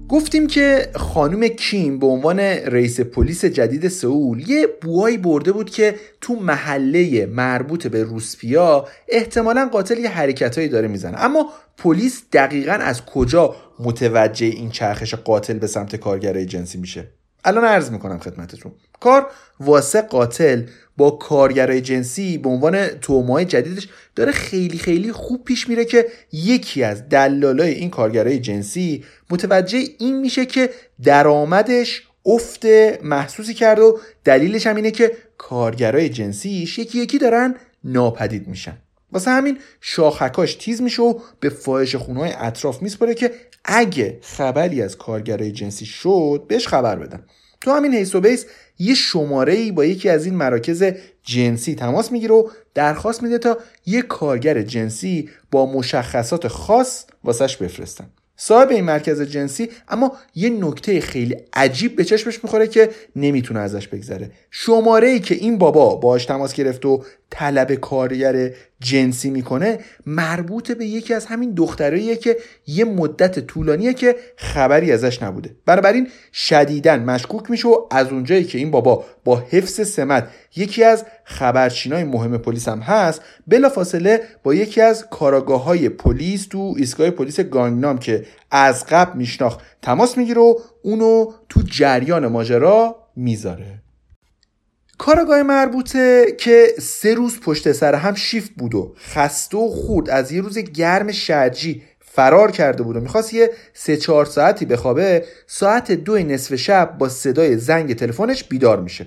گفتیم که خانم کیم به عنوان رئیس پلیس جدید سئول یه بوهایی برده بود که تو محله مربوط به روسپیا احتمالا قاتل یه حرکتهایی داره می‌زنه. اما پلیس دقیقا از کجا متوجه این چرخش قاتل به سمت کارگرای جنسی میشه؟ الان عرض می‌کنم خدمتتون. کار واسه قاتل با کارگرای جنسی به عنوان تومای جدیدش داره خیلی خیلی خوب پیش میره که یکی از دلالای این کارگرای جنسی متوجه این میشه که درآمدش افت محسوسی کرد و دلیلش هم اینه که کارگرای جنسیش یکی یکی دارن ناپدید میشن. واسه همین شاخکاش تیز میشه و به فاحش خونهای اطراف میسپره که اگه خبری از کارگرای جنسی شد بهش خبر بدن. تو همین حیث و بیس یه شماره ای با یکی از این مراکز جنسی تماس می‌گیره و درخواست میده تا یه کارگر جنسی با مشخصات خاص واسش بفرستن. صاحب این مرکز جنسی اما یه نکته خیلی عجیب به چشمش می‌خوره که نمی‌تونه ازش بگذره. شماره ای که این بابا باش تماس گرفت و طلب کارگر جنسی می‌کنه مربوط به یکی از همین دختراییه که یه مدت طولانیه که خبری ازش نبوده. بنابراین شدیدن مشکوک میشه و از اونجایی که این بابا با حفظ سمت یکی از خبرچینای مهم پلیس هم هست بلافاصله با یکی از کاراگاه های پلیس تو ایستگاه پلیس گانگنام که از قبل میشناخت تماس می‌گیره و اونو تو جریان ماجرا می‌ذاره. کاراگاه مربوطه که سه روز پشت سر هم شیفت بود و خسته و خورد. از یه روز گرم شرجی فرار کرده بود و می‌خواست یه سه چهار ساعتی بخوابه. ساعت دو نصف شب با صدای زنگ تلفنش بیدار میشه.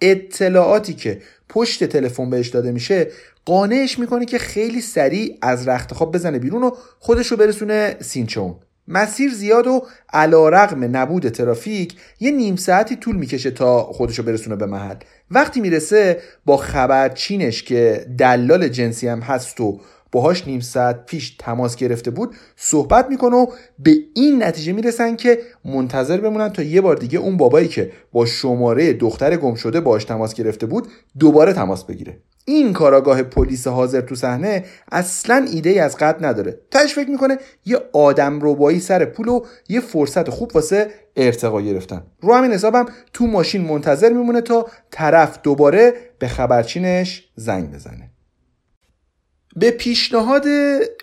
اطلاعاتی که پشت تلفن بهش داده میشه قانعش می‌کنه که خیلی سریع از رخت خواب بزنه بیرون و خودش رو برسونه سینچون مسیر زیاد و علا رقم نبود ترافیک یه نیم ساعتی طول می‌کشه تا خودشو برسونه به محل. وقتی می‌رسه با خبرچینش که دلال جنسی هم هست و باهاش نیم ساعت پیش تماس گرفته بود صحبت می‌کنه و به این نتیجه می‌رسن که منتظر بمونن تا یه بار دیگه اون بابایی که با شماره دختر گم شده باش تماس گرفته بود دوباره تماس بگیره. این کاراگاه پلیس حاضر تو صحنه اصلا ایده ای از قد نداره. تش فکر می‌کنه یه آدم روبایی سر پول و یه فرصت خوب واسه ارتقا گرفتن. رو همین حسابم تو ماشین منتظر میمونه تا طرف دوباره به خبرچینش زنگ بزنه. به پیشنهاد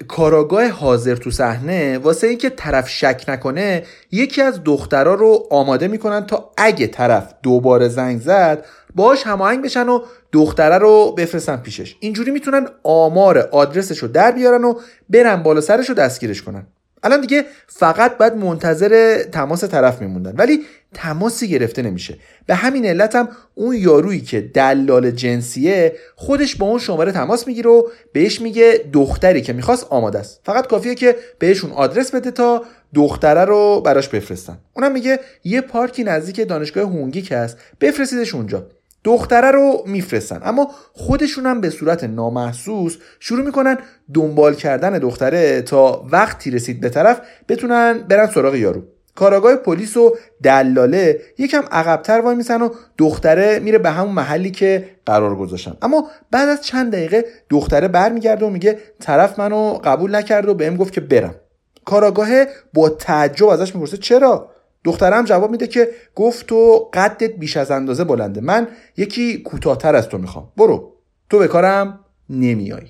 کاراگاه حاضر تو صحنه واسه اینکه طرف شک نکنه یکی از دخترها رو آماده می‌کنن تا اگه طرف دوباره زنگ زد باش هماهنگ بشن و دختره رو بفرستن پیشش. اینجوری می‌تونن آمار آدرسش رو در بیارن و برن بالا سرش رو دستگیرش کنن. الان دیگه فقط باید منتظر تماس طرف میموندن. ولی تماسی گرفته نمیشه. به همین علت هم اون یارویی که دلال جنسیه خودش با اون شماره تماس می‌گیره و بهش میگه دختری که می‌خواست آماده است. فقط کافیه که بهشون آدرس بده تا دختره رو براش بفرستن. اونم میگه یه پارکی نزدیک دانشگاه هونگیک هست بفرستیدش اونجا. دختره رو میفرستن. اما خودشون هم به صورت نامحسوس شروع می‌کنن دنبال کردن دختره تا وقتی رسید به طرف بتونن برن سراغ یارو. کاراگاه پلیس و دلاله یکم عقبتر وای میسن و دختره میره به همون محلی که قرار گذاشتن. اما بعد از چند دقیقه دختره برمیگرده و میگه طرف منو قبول نکرد و بهم گفت که برم. کاراگاه با تعجب ازش می‌پرسه چرا؟ دخترم جواب میده که گفت تو قدت بیش از اندازه بلنده. من یکی کوتاهتر از تو می‌خوام. برو. تو به کارم نمیای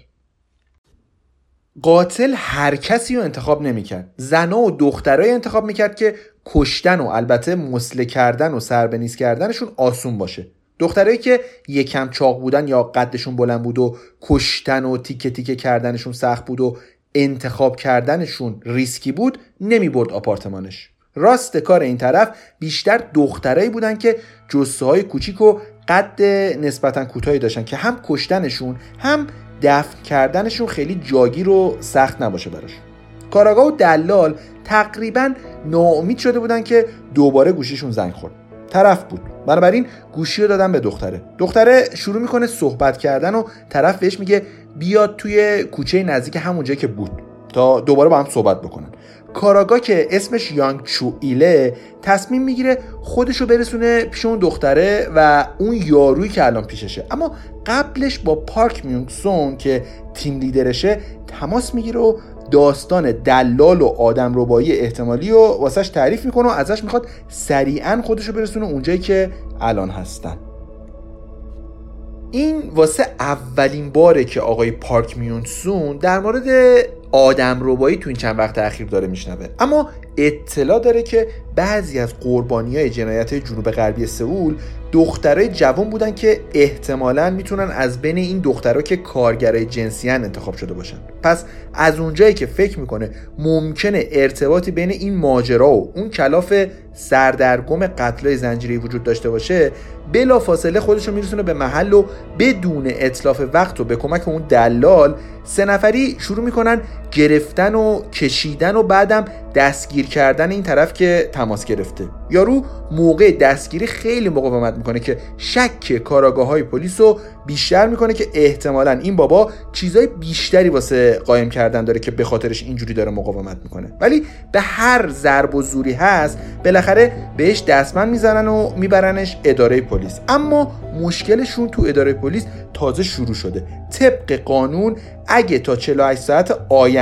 قاتل هر کسی رو انتخاب نمی‌کرد. زنا و دخترای انتخاب می‌کرد که کشتن و البته مسله کردن و سربنیز کردنشون آسون باشه. دخترایی که یکم چاق بودن یا قدشون بلند بود و کشتن و تیکه تیکه کردنشون سخت بود و انتخاب کردنشون ریسکی بود نمی برد آپارتمانش. راست کار این طرف بیشتر دخترایی بودن که جسه های کوچیک و قد نسبتا کوتاهی داشتن که هم کشتنشون هم دفن کردنشون خیلی جاگیر و سخت نباشه براش. کاراگاه و دلال تقریبا ناامید شده بودن که دوباره گوشیشون زنگ خورد. طرف بود. بنابراین گوشی رو دادن به دختره. دختره شروع می‌کنه صحبت کردن و طرف بهش میگه بیاد توی کوچه نزدیک همون که بود. تا دوباره با هم صحبت بکنن. کاراگا که اسمش یانگ چو ایله تصمیم می‌گیره خودشو برسونه پیش اون دختره و اون یارویی که الان پیششه. اما قبلش با پارک میونگ سون که تیم لیدرشه تماس می‌گیره و داستان دلال و آدم ربایی احتمالی و واسش تعریف می‌کنه و ازش می‌خواد سریعا خودشو برسونه اونجایی که الان هستن. این واسه اولین باره که آقای پارک میونسون در مورد آدم ربایی تو این چند وقت اخیر داره میشنوه. اما اطلاع داره که بعضی از قربانی های جنایت جنوب غربی سئول دخترای جوان بودن که احتمالا می‌تونن از بین این دخترها که کارگرای جنسی انتخاب شده باشن. پس از اونجایی که فکر می‌کنه ممکنه ارتباطی بین این ماجرا و اون کلاف سردرگم قتلای زنجیری وجود داشته باشه بلا فاصله خودش رو میرسونه به محل و بدون اطلاف وقت و به کمک اون دلال سه نفری شروع می‌کنن گرفتن و کشیدن و بعدم دستگیر کردن این طرف که تماس گرفته. یارو موقع دستگیری خیلی مقاومت می‌کنه که شک کاراگاه های پلیس رو بیشتر می‌کنه که احتمالا این بابا چیزای بیشتری واسه قایم کردن داره که به خاطرش اینجوری داره مقاومت می‌کنه. ولی به هر ضرب و زوری هست بالاخره بهش دستمند می‌زنن و میبرنش اداره پلیس. اما مشکلشون تو اداره پلیس تازه شروع شده. طبق قانون اگه تا 48 ساعت آینده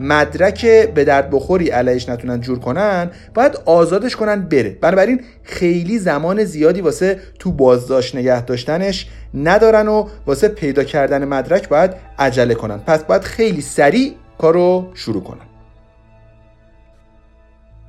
مدرک به درد بخوری علیش نتونن جور کنن باید آزادش کنن بره. بنابراین خیلی زمان زیادی واسه تو بازداشت نگه داشتنش ندارن و واسه پیدا کردن مدرک باید عجله کنن. پس باید خیلی سریع کارو شروع کنن.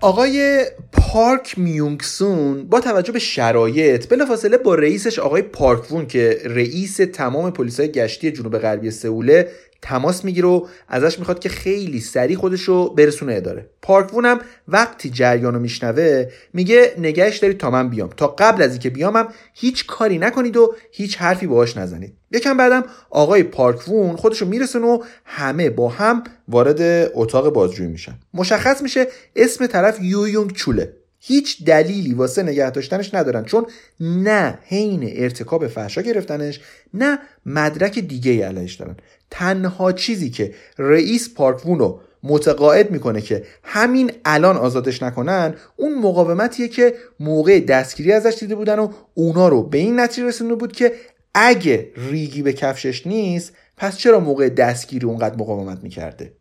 آقای پارک میونگسون با توجه به شرایط بلافاصله با رئیسش آقای پارک وون که رئیس تمام پلیسای گشتی جنوب غربی سئوله تماس می‌گیره و ازش می‌خواد که خیلی سریع خودش رو برسونه اداره. پارک هم وقتی جریان رو میشنوه میگه نگهش دارید تا من بیام. تا قبل از اینکه بیامم هیچ کاری نکنید و هیچ حرفی باهاش نزنید. یکم بعدم آقای پارک وون خودش رو میرسونه و همه با هم وارد اتاق بازجویی میشن. مشخص میشه اسم طرف یویونگ چوله. هیچ دلیلی واسه نگه داشتنش ندارن. چون نه حین ارتکاب فحشا گرفتنش نه مدرک دیگه علیش دارن. تنها چیزی که رئیس پارکوون رو متقاعد می‌کنه که همین الان آزادش نکنن اون مقاومتیه که موقع دستگیری ازش دیده بودن و اونا رو به این نتیجه رسونده بود که اگه ریگی به کفشش نیست پس چرا موقع دستگیری اونقدر مقاومت می‌کرده؟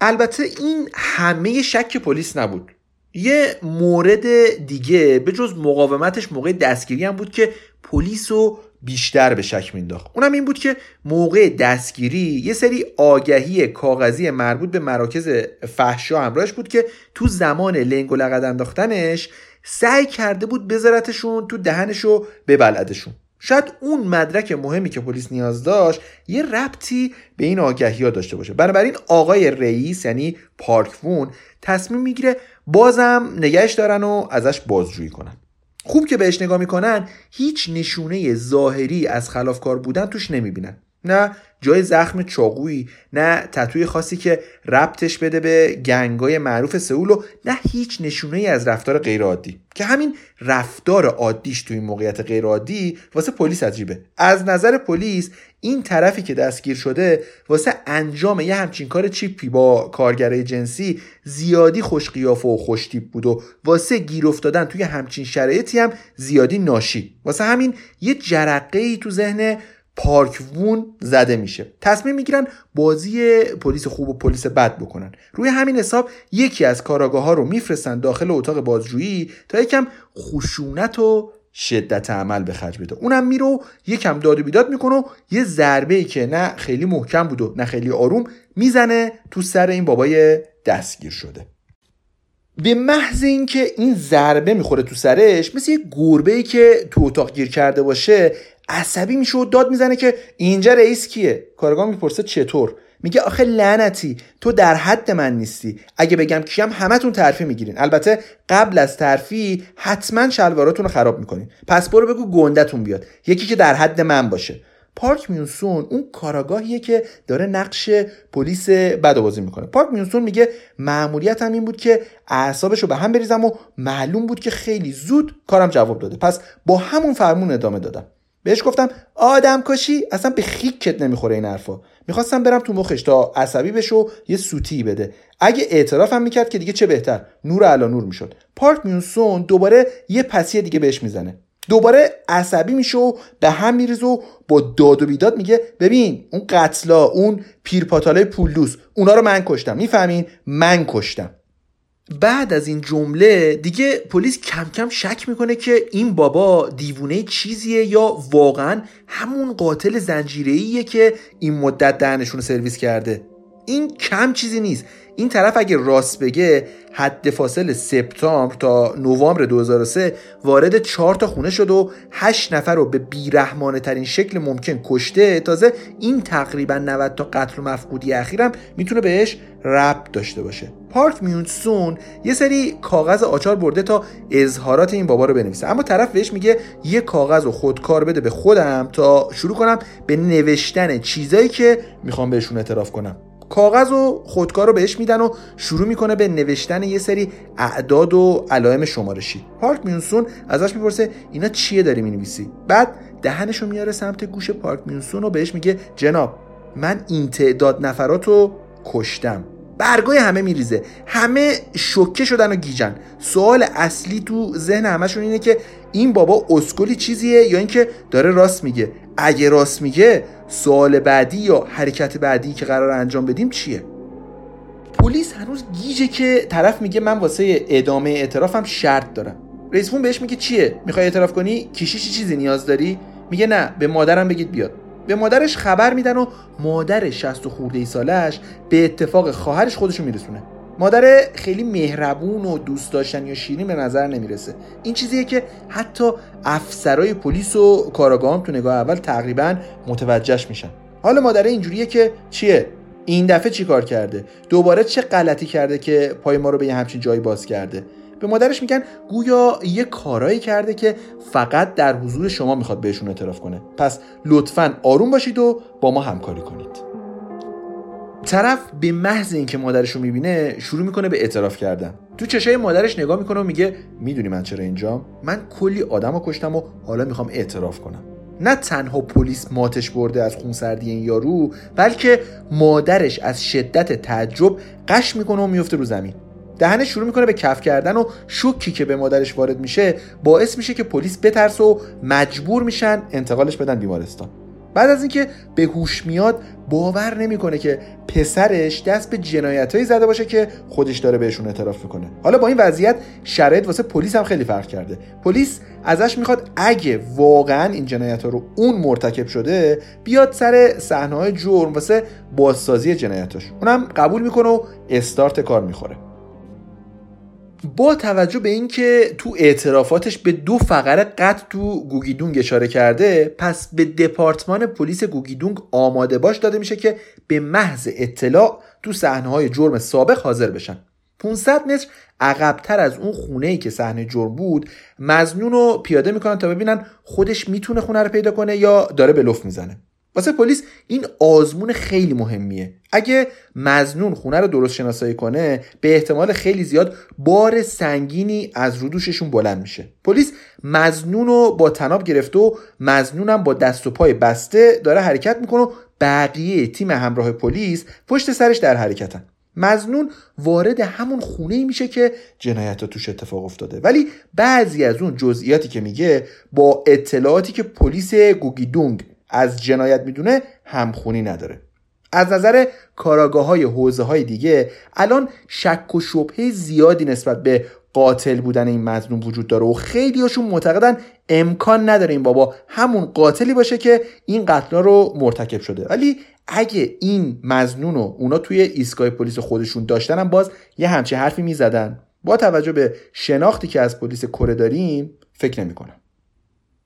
البته این همه شک پلیس نبود. یه مورد دیگه به جز مقاومتش موقع دستگیری هم بود که پلیس رو بیشتر به شک مینداخت اونم این بود که موقع دستگیری یه سری آگهی کاغذی مربوط به مراکز فحشا همراهش بود که تو زمان لنگ و لقد انداختنش سعی کرده بود بذارتشون تو دهنش و ببلدشون شاید اون مدرک مهمی که پلیس نیاز داشت یه ربطی به این آگهی ها داشته باشه. بنابراین آقای رئیس یعنی پارک وون تصمیم می‌گیره بازم نگهش دارن و ازش بازجویی کنن. خوب که بهش نگاه می‌کنن هیچ نشونه ظاهری از خلافکار بودن توش نمی‌بینن. نه جای زخم چاقویی نه تتوی خاصی که ربطش بده به گنگای معروف سئول و نه هیچ نشونه ای از رفتار غیرعادی. که همین رفتار عادیش توی این موقعیت غیرعادی واسه پلیس عجیبه. از نظر پلیس این طرفی که دستگیر شده واسه انجام یه همچین کار چیپی با کارگرای جنسی زیادی خوش قیافه و خوش بود و واسه گیر افتادن توی همچین شرایطی هم زیادی ناشی. واسه همین یه جرقه ای تو ذهن پارک وون زده میشه. تصمیم می‌گیرن بازی پلیس خوب و پلیس بد بکنن. روی همین حساب یکی از کاراگاه ها رو میفرستن داخل اتاق بازجویی تا یکم خشونت و شدت عمل به خرج بده. اونم میره یکم داد و بیداد می‌کنه و یه ضربه ای که نه خیلی محکم بود و نه خیلی آروم می‌زنه تو سر این بابای دستگیر شده. به محض اینکه این ضربه می‌خوره تو سرش مثل یه گربه ای که تو اتاق گیر کرده باشه عصبی میشه و داد می‌زنه که اینجا رئیس کیه؟ کارگاه می‌پرسه چطور؟ میگه آخه لعنتی تو در حد من نیستی. اگه بگم کیم همتون ترفی می‌گیرین. البته قبل از ترفی حتما شلواراتون رو خراب می‌کنین. پس برو بگو گندتون بیاد. یکی که در حد من باشه. پارک میونسون اون کاراگاهیه که داره نقش پلیس بد بازی می‌کنه. پارک میونسون میگه معمولیت هم این بود که اعصابش رو به هم بریزم و معلوم بود که خیلی زود کارم جواب داده. پس با همون فرمون ادامه دادم. بهش گفتم آدم کشی اصلا به خیکت نمی‌خوره این حرفا. می‌خواستم برم تو مخش تا عصبی بشه و یه سوتی بده. اگه اعترافم می‌کرد که دیگه چه بهتر. نور علا نور می‌شد. پارک میونسون دوباره یه پسی دیگه بهش می‌زنه. دوباره عصبی میشه و به هم میریزه و با داد و بیداد میگه ببین اون قتلا اون پیرپاتالای پولدوس اونا رو من کشتم. می‌فهمین؟ من کشتم. بعد از این جمله دیگه پلیس کم کم شک می‌کنه که این بابا دیوونه چیزیه یا واقعا همون قاتل زنجیره‌ایه که این مدت دهنشون رو سرویس کرده. این کم چیزی نیست. این طرف اگه راست بگه حد فاصل سپتامبر تا نوامبر 2003 وارد چهار تا خونه شد و هشت نفر رو به بیرحمانه ترین شکل ممکن کشته. تازه این تقریبا 90 تا قتل و مفقودی اخیرم می‌تونه بهش ربط داشته باشه. پارک میونسون یه سری کاغذ آچار برده تا اظهارات این بابا رو بنویسه. اما طرف بهش میگه یه کاغذ و خودکار بده به خودم تا شروع کنم به نوشتن چیزایی که می‌خوام بهشون اعتراف کنم. کاغذ و خودکار رو بهش میدن و شروع می‌کنه به نوشتن یه سری اعداد و علائم شمارشی. پارک میونسون ازش می‌پرسه اینا چیه داری می‌نویسی؟ بعد دهنشو میاره سمت گوش پارک میونسون و بهش میگه جناب من این تعداد نفرات رو کشتم. برگای همه میریزه. همه شوکه شدن و گیجن. سوال اصلی تو ذهن همشون اینه که این بابا اسکلی چیزیه یا اینکه داره راست میگه. اگه راست میگه سوال بعدی یا حرکت بعدی که قرار انجام بدیم چیه؟ پلیس هنوز گیجه که طرف میگه من واسه ادامه اعترافم شرط دارم. رئیسمون بهش میگه چیه؟ می‌خوای اعتراف کنی؟ کیشیشی چیزی نیاز داری؟ میگه نه به مادرم بگید بیاد. به مادرش خبر میدن و مادر 60 خورده ای سالش به اتفاق خواهرش خودشو میرسونه. مادر خیلی مهربون و دوست داشتنی و شیرین به نظر نمی‌رسه. این چیزیه که حتی افسرای پلیس و کاراگاهان تو نگاه اول تقریبا متوجهش میشن. حال مادر اینجوریه که چیه؟ این دفعه چی کار کرده؟ دوباره چه غلطی کرده که پای ما رو به یه همچین جایی باز کرده؟ به مادرش میگن گویا یه کارایی کرده که فقط در حضور شما می‌خواد بهشون اعتراف کنه. پس لطفا آروم باشید و با ما همکاری کنید. طرف به محض اینکه مادرش رو می‌بینه شروع می‌کنه به اعتراف کردن. تو چشای مادرش نگاه می‌کنه و میگه می‌دونی من چرا اینجام من کلی آدم رو کشتم و حالا می‌خوام اعتراف کنم. نه تنها پلیس ماتش برده از خونسردی این یارو بلکه مادرش از شدت تعجب قش می‌کنه و میفته رو زمین. دهنش شروع می‌کنه به کف کردن و شوکی که به مادرش وارد میشه باعث میشه که پلیس بترس و مجبور میشن انتقالش بدن بیمارستان. بعد از اینکه به هوش میاد باور نمی‌کنه که پسرش دست به جنایتهایی زده باشه که خودش داره بهشون اعتراف می‌کنه. حالا با این وضعیت شرایط واسه پلیس هم خیلی فرق کرده. پلیس ازش می‌خواد اگه واقعا این جنایت ها رو اون مرتکب شده بیاد سر صحنه های جرم واسه بازسازی جنایتاش. اونم قبول می‌کنه و استارت کار می‌خوره. با توجه به اینکه تو اعترافاتش به دو فقره قتل تو گوگیدونگ اشاره کرده پس به دپارتمان پلیس گوگیدونگ آماده باش داده میشه که به محض اطلاع تو صحنه های جرم سابق حاضر بشن. 500 متر عقبتر از اون خونه ای که صحنه جرم بود مزنون رو پیاده می‌کنن تا ببینن خودش می‌تونه خونه رو پیدا کنه یا داره به لفت می‌زنه. واسه پلیس این آزمون خیلی مهمیه. اگه مزنون خونه رو درست شناسایی کنه به احتمال خیلی زیاد بار سنگینی از رودوششون بلند میشه. پلیس مزنون رو با تناب گرفته و مزنونم با دست و پای بسته داره حرکت می‌کنه و بقیه تیم همراه پلیس پشت سرش در حرکتن. مزنون وارد همون خونه ای میشه که جنایت ها توش اتفاق افتاده. ولی بعضی از اون جزئیاتی که میگه با اطلاعاتی که پلیس گوگیدونگ از جنایت می‌دونه همخونی نداره. از نظر کاراگاه های حوزه های دیگه الان شک و شبهه زیادی نسبت به قاتل بودن این مظلوم وجود داره و خیلی هاشون معتقدن امکان نداره این بابا همون قاتلی باشه که این قتلا رو مرتکب شده. ولی اگه این مزنون رو اونا توی ایستگاه پلیس خودشون داشتن هم باز یه همچه حرفی می‌زدن. با توجه به شناختی که از پلیس کره داریم فکر نمی‌کنم.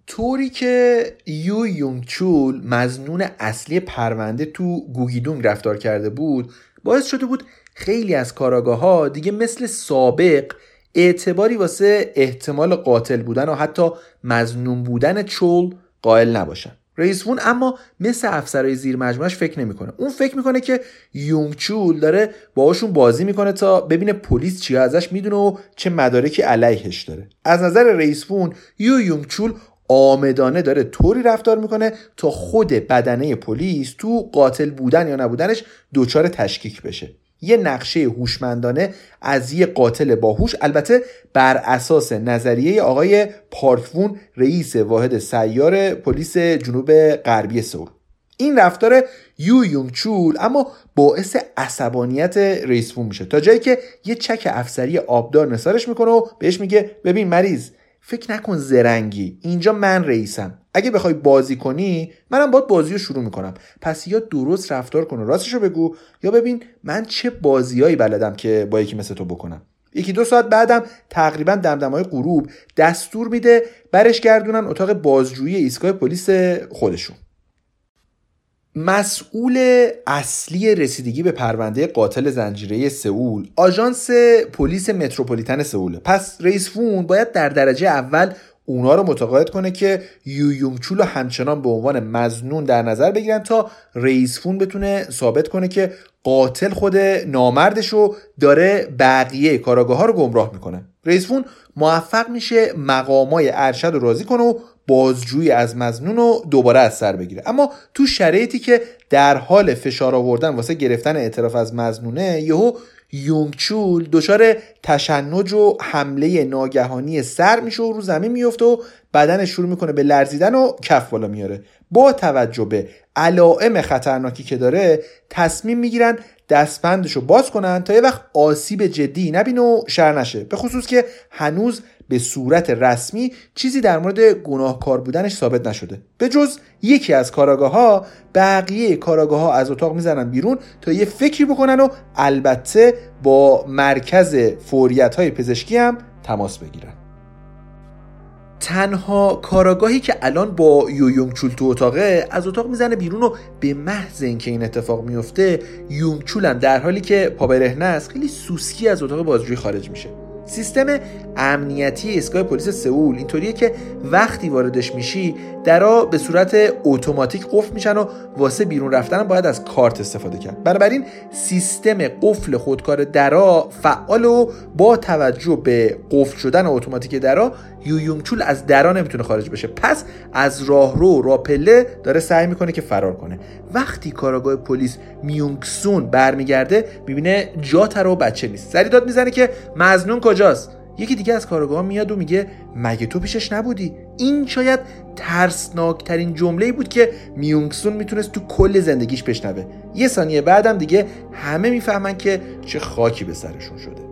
طوری که یو یونگ چول مزنون اصلی پرونده تو گوگیدونگ رفتار کرده بود باعث شده بود خیلی از کاراگاه ها دیگه مثل سابق اعتباری واسه احتمال قاتل بودن و حتی مزنون بودن چول قائل نباشن. رئیس وون اما مثل افسرهای زیر مجموعش فکر نمی‌کنه. اون فکر می‌کنه که یونگ چول داره باهاشون بازی می‌کنه تا ببینه پلیس چی ازش می‌دونه و چه مدارکی علیهش داره. از نظر رئیس وون یو یونگ چول آمدانه داره طوری رفتار می‌کنه تا خود بدنه پلیس تو قاتل بودن یا نبودنش دچار تشکیک بشه. یه نقشه هوشمندانه از یه قاتل باهوش البته بر اساس نظریه آقای پارکوون رئیس واحد سیار پلیس جنوب غربی سئول این رفتار یو یونگ چول اما باعث عصبانیت رئیس فون میشه. تا جایی که یه چک افسری آبدار نثارش می‌کنه و بهش میگه ببین مریض فکر نکن زرنگی. اینجا من رئیسم. اگه بخوای بازی کنی منم باید بازی رو شروع می‌کنم. پس یا درست رفتار کن و راستش رو بگو یا ببین من چه بازیایی بلدم که با یکی مثل تو بکنم. یکی دو ساعت بعدم تقریبا دمدمای غروب دستور میده برش گردونن اتاق بازجویی ایستگاه پلیس خودشون. مسئول اصلی رسیدگی به پرونده قاتل زنجیره سئول آژانس پلیس متروپولیتن سئول. پس رئیس فون باید در درجه اول اونا رو متقاعد کنه که یو یونگچول رو همچنان به عنوان مزنون در نظر بگیرن تا رئیس فون بتونه ثابت کنه که قاتل خود نامردشه رو داره بقیه کاراگاه ها رو گمراه می‌کنه. رئیس فون موفق میشه مقامای ارشد رو راضی کنه و بازجویی از مزنون رو دوباره از سر بگیره. اما تو شرایطی که در حال فشار آوردن واسه گرفتن اعتراف از مزنونه یهو یونگچول دچار تشنج و حمله ناگهانی سر میشه و رو زمین میفته و بدنش شروع می‌کنه به لرزیدن و کف بالا میاره. با توجه به علائم خطرناکی که داره تصمیم می‌گیرن دستبندش رو باز کنن تا یه وقت آسیب جدی نبینه و شر نشه. به خصوص که هنوز به صورت رسمی چیزی در مورد گناهکار بودنش ثابت نشده. به جز یکی از کاراگاه ها بقیه کاراگاه ها از اتاق می‌زنن بیرون تا یه فکری بکنن و البته با مرکز فوریت های پزشکی هم تماس بگیرن. تنها کاراگاهی که الان با یو چول تو اتاقه از اتاق می‌زنه بیرون و به محض اینکه این اتفاق میفته یونگ چول در حالی که پا است خیلی سوسکی از اتاق بازجویی خارج میشه. سیستم امنیتی ایستگاه پلیس سئول اینطوریه که وقتی واردش میشی درا به صورت اتوماتیک قفل میشن و واسه بیرون رفتن باید از کارت استفاده کرد. بنابراین سیستم قفل خودکار درا فعال و با توجه به قفل شدن اتوماتیک درا یویونگچول از درا نمی‌تونه خارج بشه. پس از راهرو راپله داره سعی می‌کنه که فرار کنه. وقتی کاراگاه پلیس میونگسون برمیگرده می‌بینه جا و بچه نیست. سری داد می‌زنه که مزنون کجاست؟ یکی دیگه از کارگاه میاد و میگه مگه تو پیشش نبودی؟ این شاید ترسناکترین جمله بود که میونگسون می‌تونست تو کل زندگیش بشنوه. یه ثانیه بعدم دیگه همه می‌فهمن که چه خاکی به سرشون شده.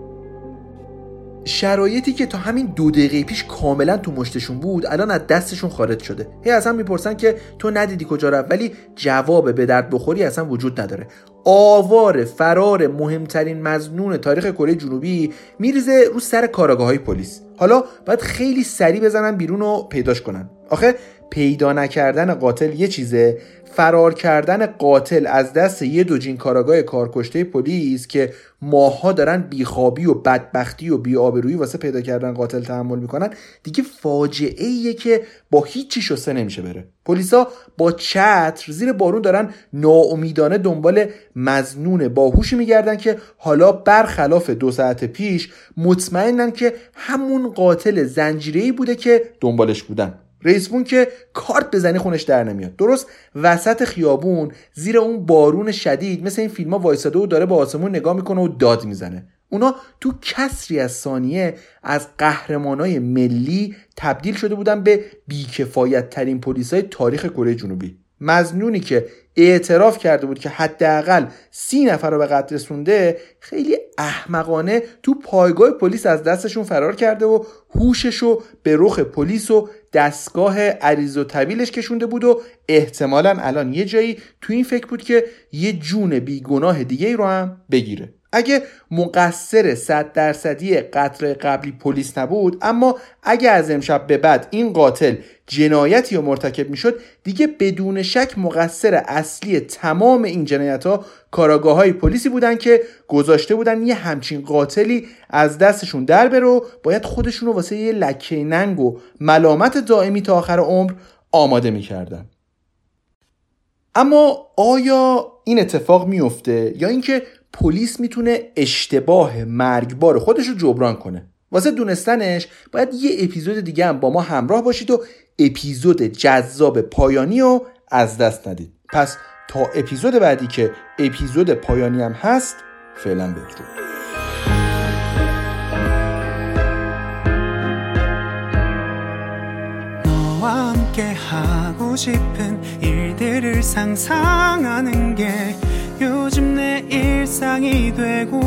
شرایطی که تا همین دو دقیقه پیش کاملا تو مشتشون بود الان از دستشون خارج شده. هی از هم می‌پرسن که تو ندیدی کجا رفت ولی جواب به درد بخوری اصلا وجود نداره. آوار فرار مهمترین مزنون تاریخ کره جنوبی میریزه رو سر کاراگاه های پلیس. حالا باید خیلی سریع بزنن بیرون و پیداش کنن. آخه پیدا نکردن قاتل یه چیزه. فرار کردن قاتل از دست یه دوجین کاراگاه کارکشته پلیس که ماها دارن بیخوابی و بدبختی و بیآبرویی واسه پیدا کردن قاتل تحمل می‌کنن دیگه فاجعه ایه که با هیچی شسته نمیشه بره. پلیسا با چتر زیر بارون دارن ناامیدانه دنبال مزنون باهوشی میگردن که حالا برخلاف دو ساعت پیش مطمئنن که همون قاتل زنجیری بوده که دنبالش بودن. رئیس بون که کارت بزنی خونش در نمیاد. درست؟ وسط خیابون زیر اون بارون شدید مثل این فیلم ها وایساده و داره به آسمون نگاه می‌کنه و داد می‌زنه. اونا تو کسری از ثانیه از قهرمانای ملی تبدیل شده بودن به بیکفایت ترین پلیسای تاریخ کره جنوبی. مزنونی که اعتراف کرده بود که حداقل سی نفر رو به قتل رسونده خیلی احمقانه تو پایگاه پلیس از دستشون فرار کرده و هوشش رو به رخ پلیس و دستگاه عریض و طویلش کشونده بود و احتمالا الان یه جایی تو این فکر بود که یه جون بیگناه دیگه رو هم بگیره. اگه مقصر صد درصدی قتل قبلی پلیس نبود اما اگه از امشب به بعد این قاتل جنایتی رو مرتکب می‌شد دیگه بدون شک مقصر اصلی تمام این جنایت ها کاراگاه های پلیسی بودن که گذاشته بودن یه همچین قاتلی از دستشون در بره و باید خودشون رو واسه یه لکه ننگ و ملامت دائمی تا آخر عمر آماده می‌کردن. اما آیا این اتفاق میفته یا اینکه پلیس می‌تونه اشتباه مرگبار خودش رو جبران کنه؟ واسه دونستنش باید یه اپیزود دیگه هم با ما همراه باشید و اپیزود جذاب پایانی رو از دست ندید. پس تا اپیزود بعدی که اپیزود پایانی هم هست فعلا بدرود. 함께 하고 싶은 일들을 상상하는 게 요즘 내 일상이 되고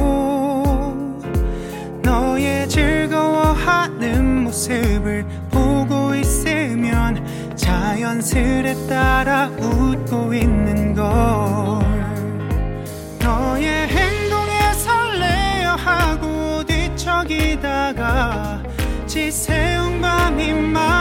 너의 즐거워하는 모습을 보고 있으면 자연스레 따라 웃고 있는 걸. 너의 행동에 설레어 하고 뒤척이다가 지새운 밤이 막